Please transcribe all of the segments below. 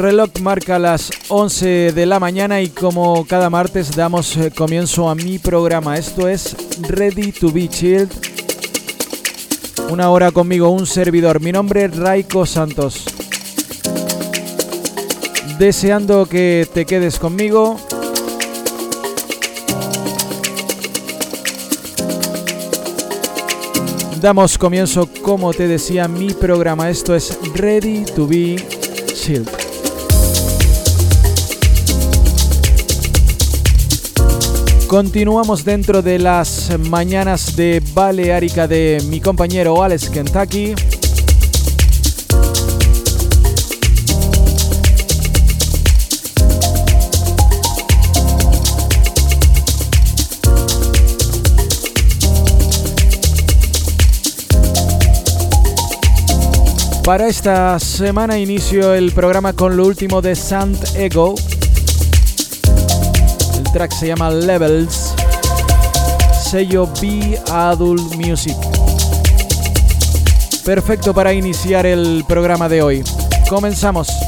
Reloj marca las 11 de la mañana y como cada martes damos eh, comienzo a mi programa. Esto es Ready to be Chilled. Una hora conmigo, un servidor. Mi nombre es Raiko Santos. Deseando que te quedes conmigo. Damos comienzo, como te decía, mi programa. Esto es Ready to be Chilled. Continuamos dentro de las mañanas de Baleárica de mi compañero Alex Kentucky. Para esta semana inicio el programa con lo último de Sant Ego, track se llama Levels, sello B Adult Music. Perfecto para iniciar el programa de hoy. Comenzamos.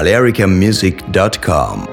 BalearicaMusic.com.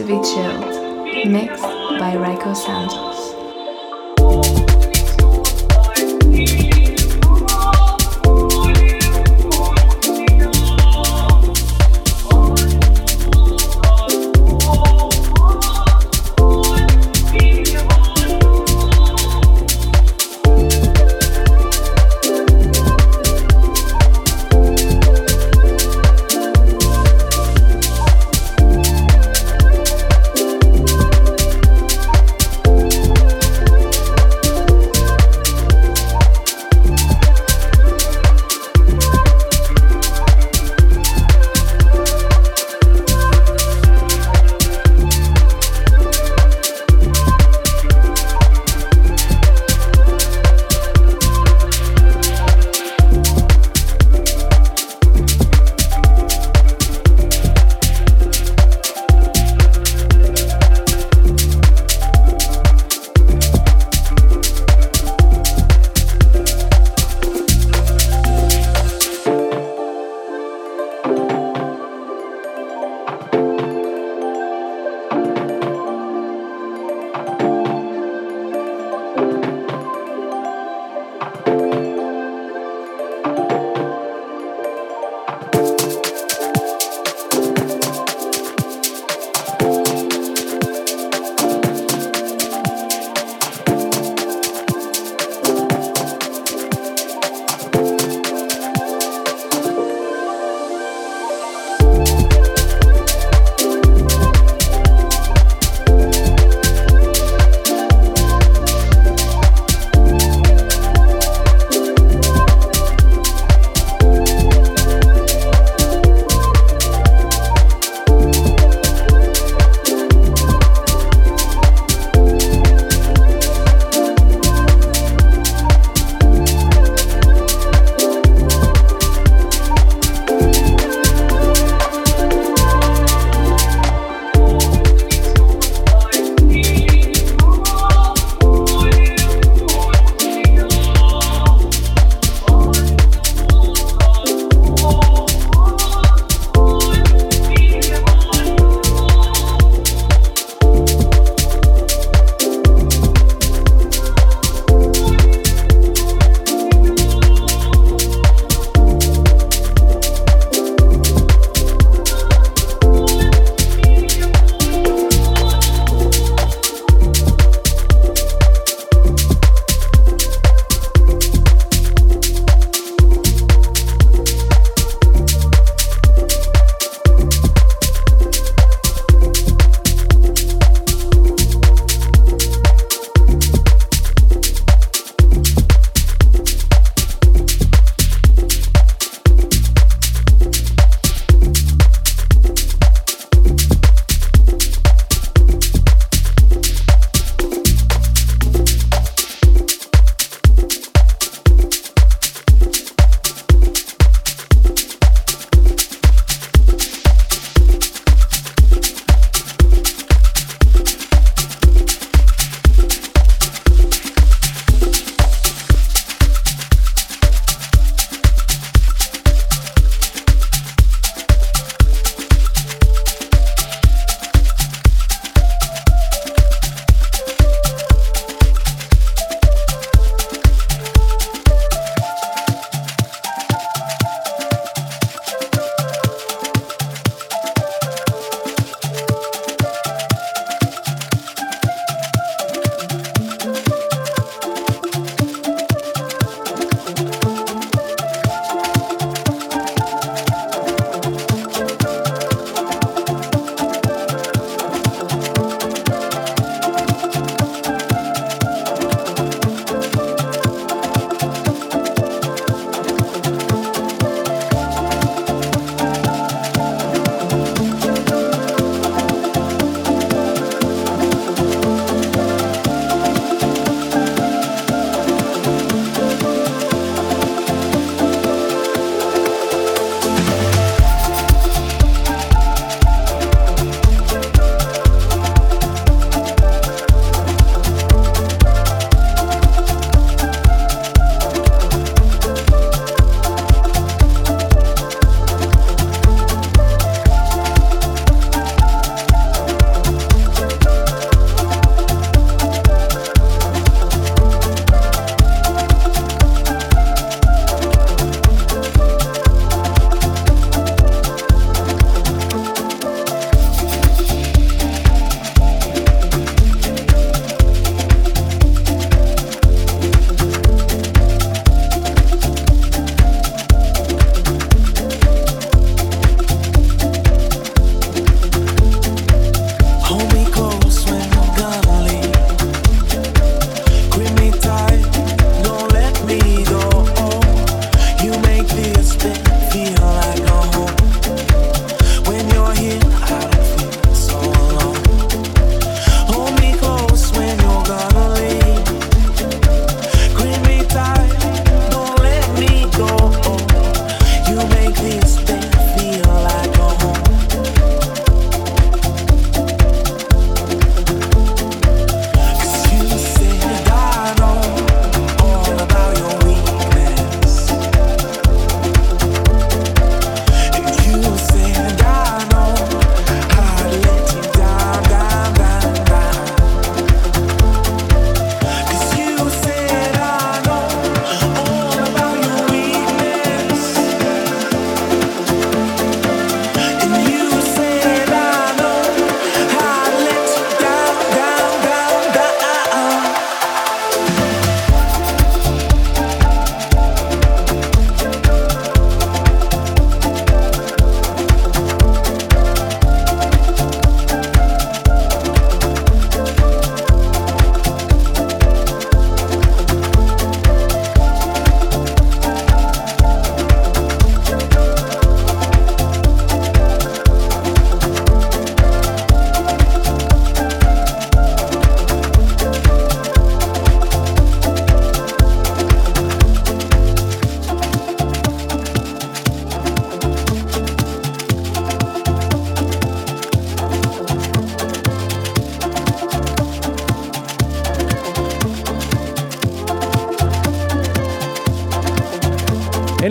to be chilled. Mixed by Raiko Santos.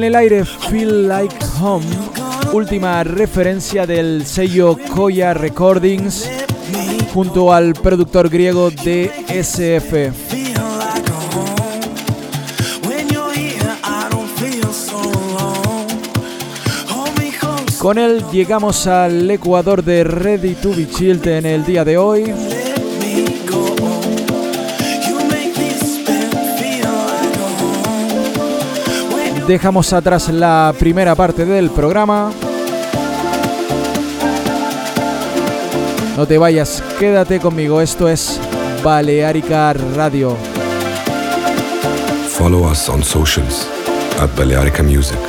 El aire Feel Like Home, última referencia del sello Koya Recordings junto al productor griego DSF. Con él llegamos al Ecuador de Ready to Be Chilled en el día de hoy. Dejamos atrás la primera parte del programa. No te vayas, quédate conmigo. Esto es Balearica Radio. Follow us on socials at Balearica Music.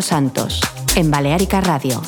Santos, en Baleárica Radio.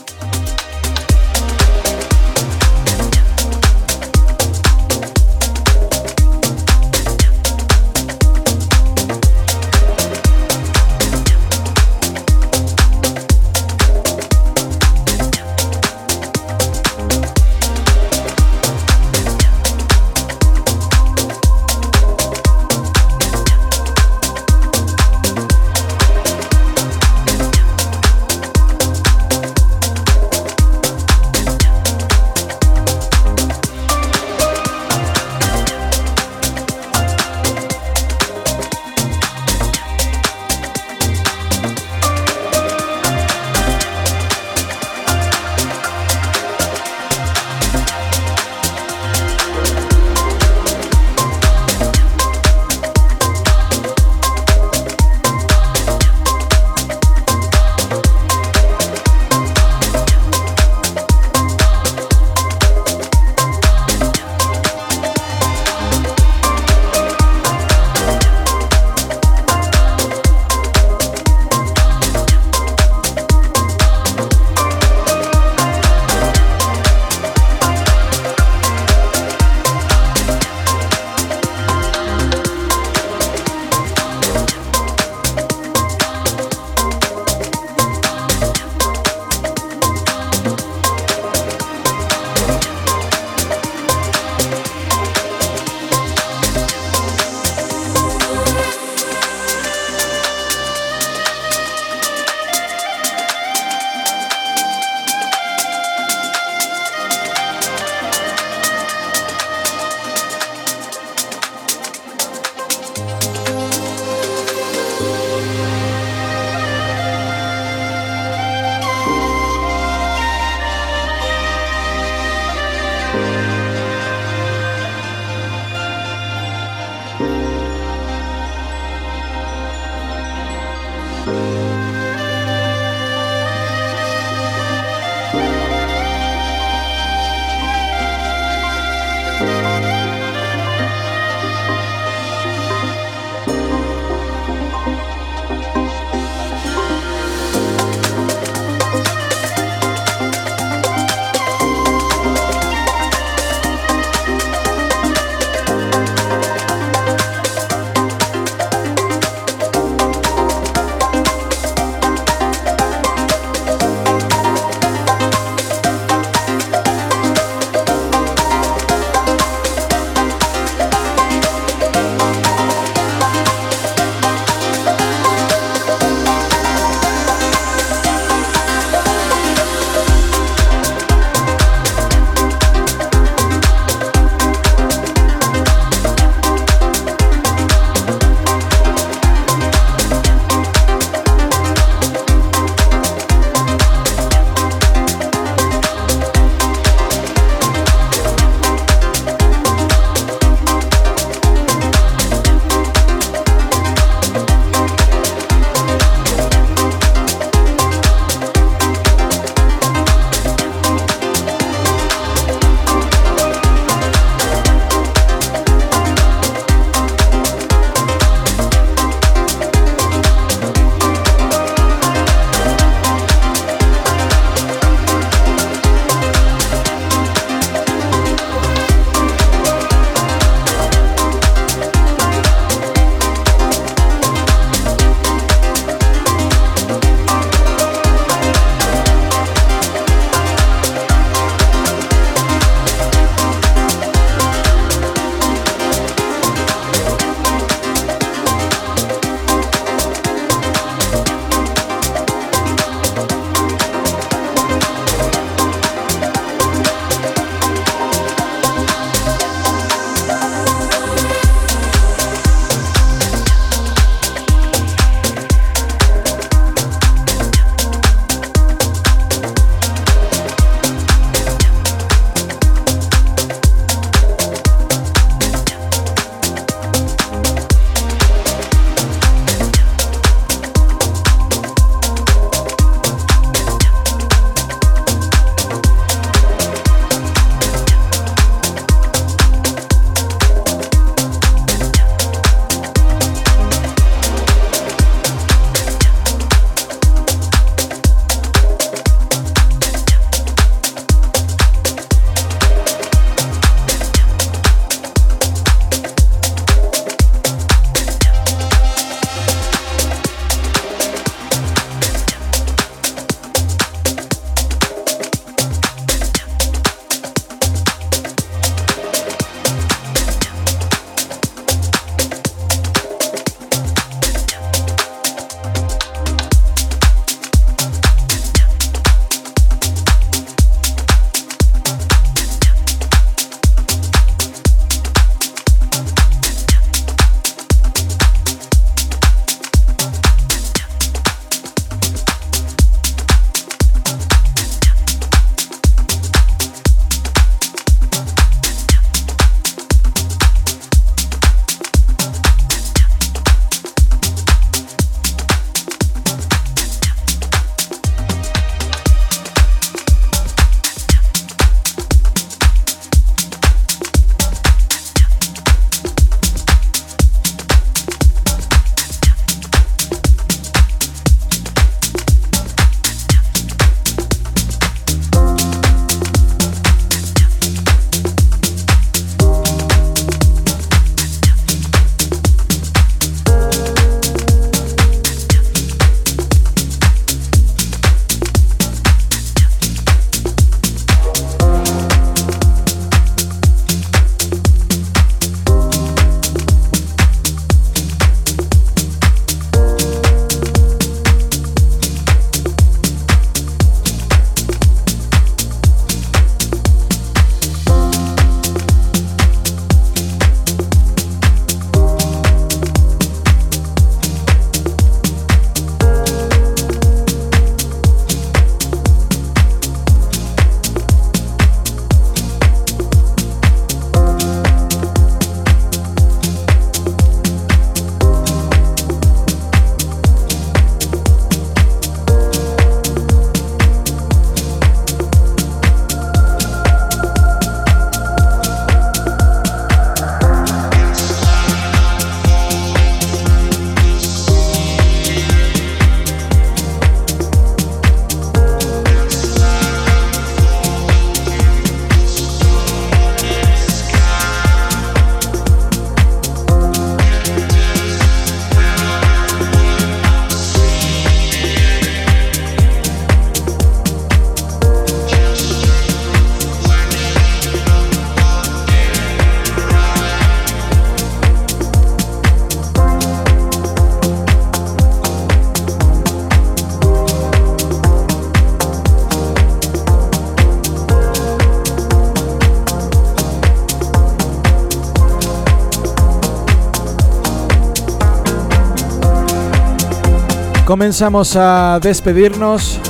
Comenzamos a despedirnos.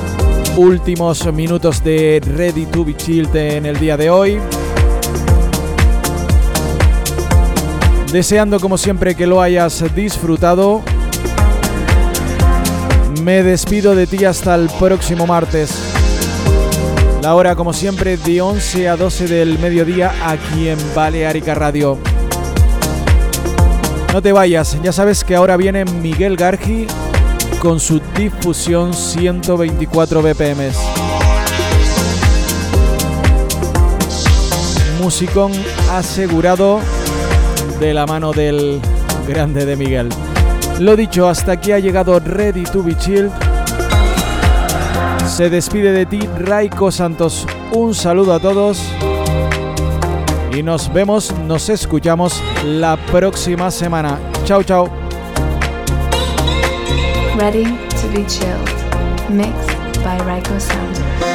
Últimos minutos de Ready to Be Chilled en el día de hoy. Deseando como siempre que lo hayas disfrutado. Me despido de ti hasta el próximo martes. La hora como siempre de 11 a 12 del mediodía aquí en Balearica Radio. No te vayas, ya sabes que ahora viene Miguel Gargi con su difusión 124 BPM. Musicón asegurado de la mano del grande de Miguel. Lo dicho, hasta aquí ha llegado Ready to Be Chilled. Se despide de ti Raiko Santos. Un saludo a todos. Y nos vemos, nos escuchamos la próxima semana. Chao, chao. Ready to be chilled. Mixed by Raiko Santos.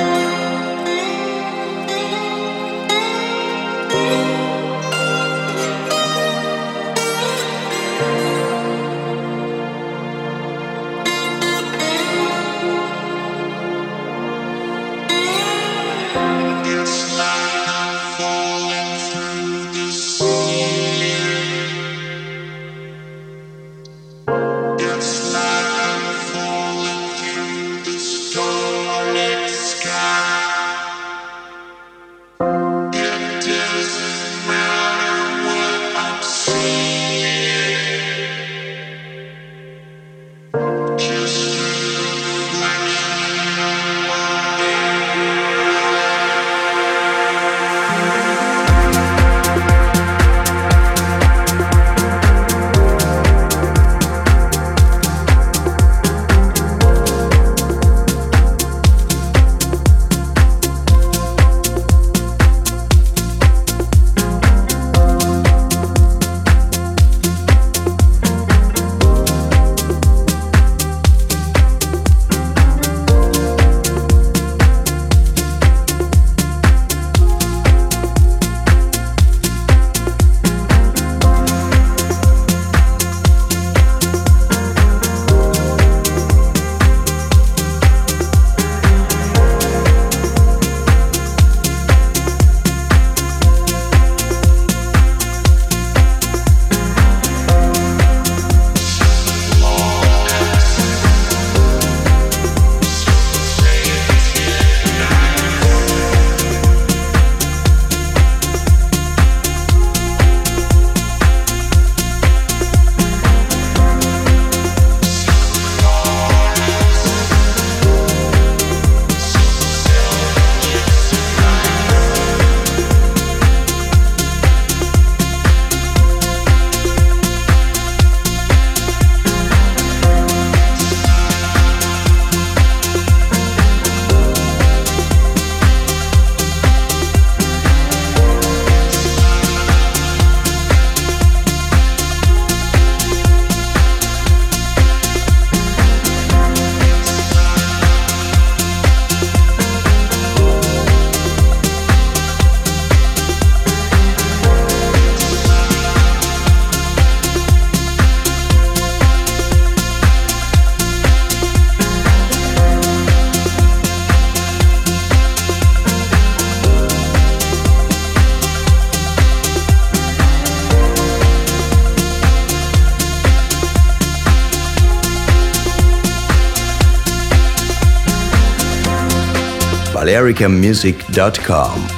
americamusic.com.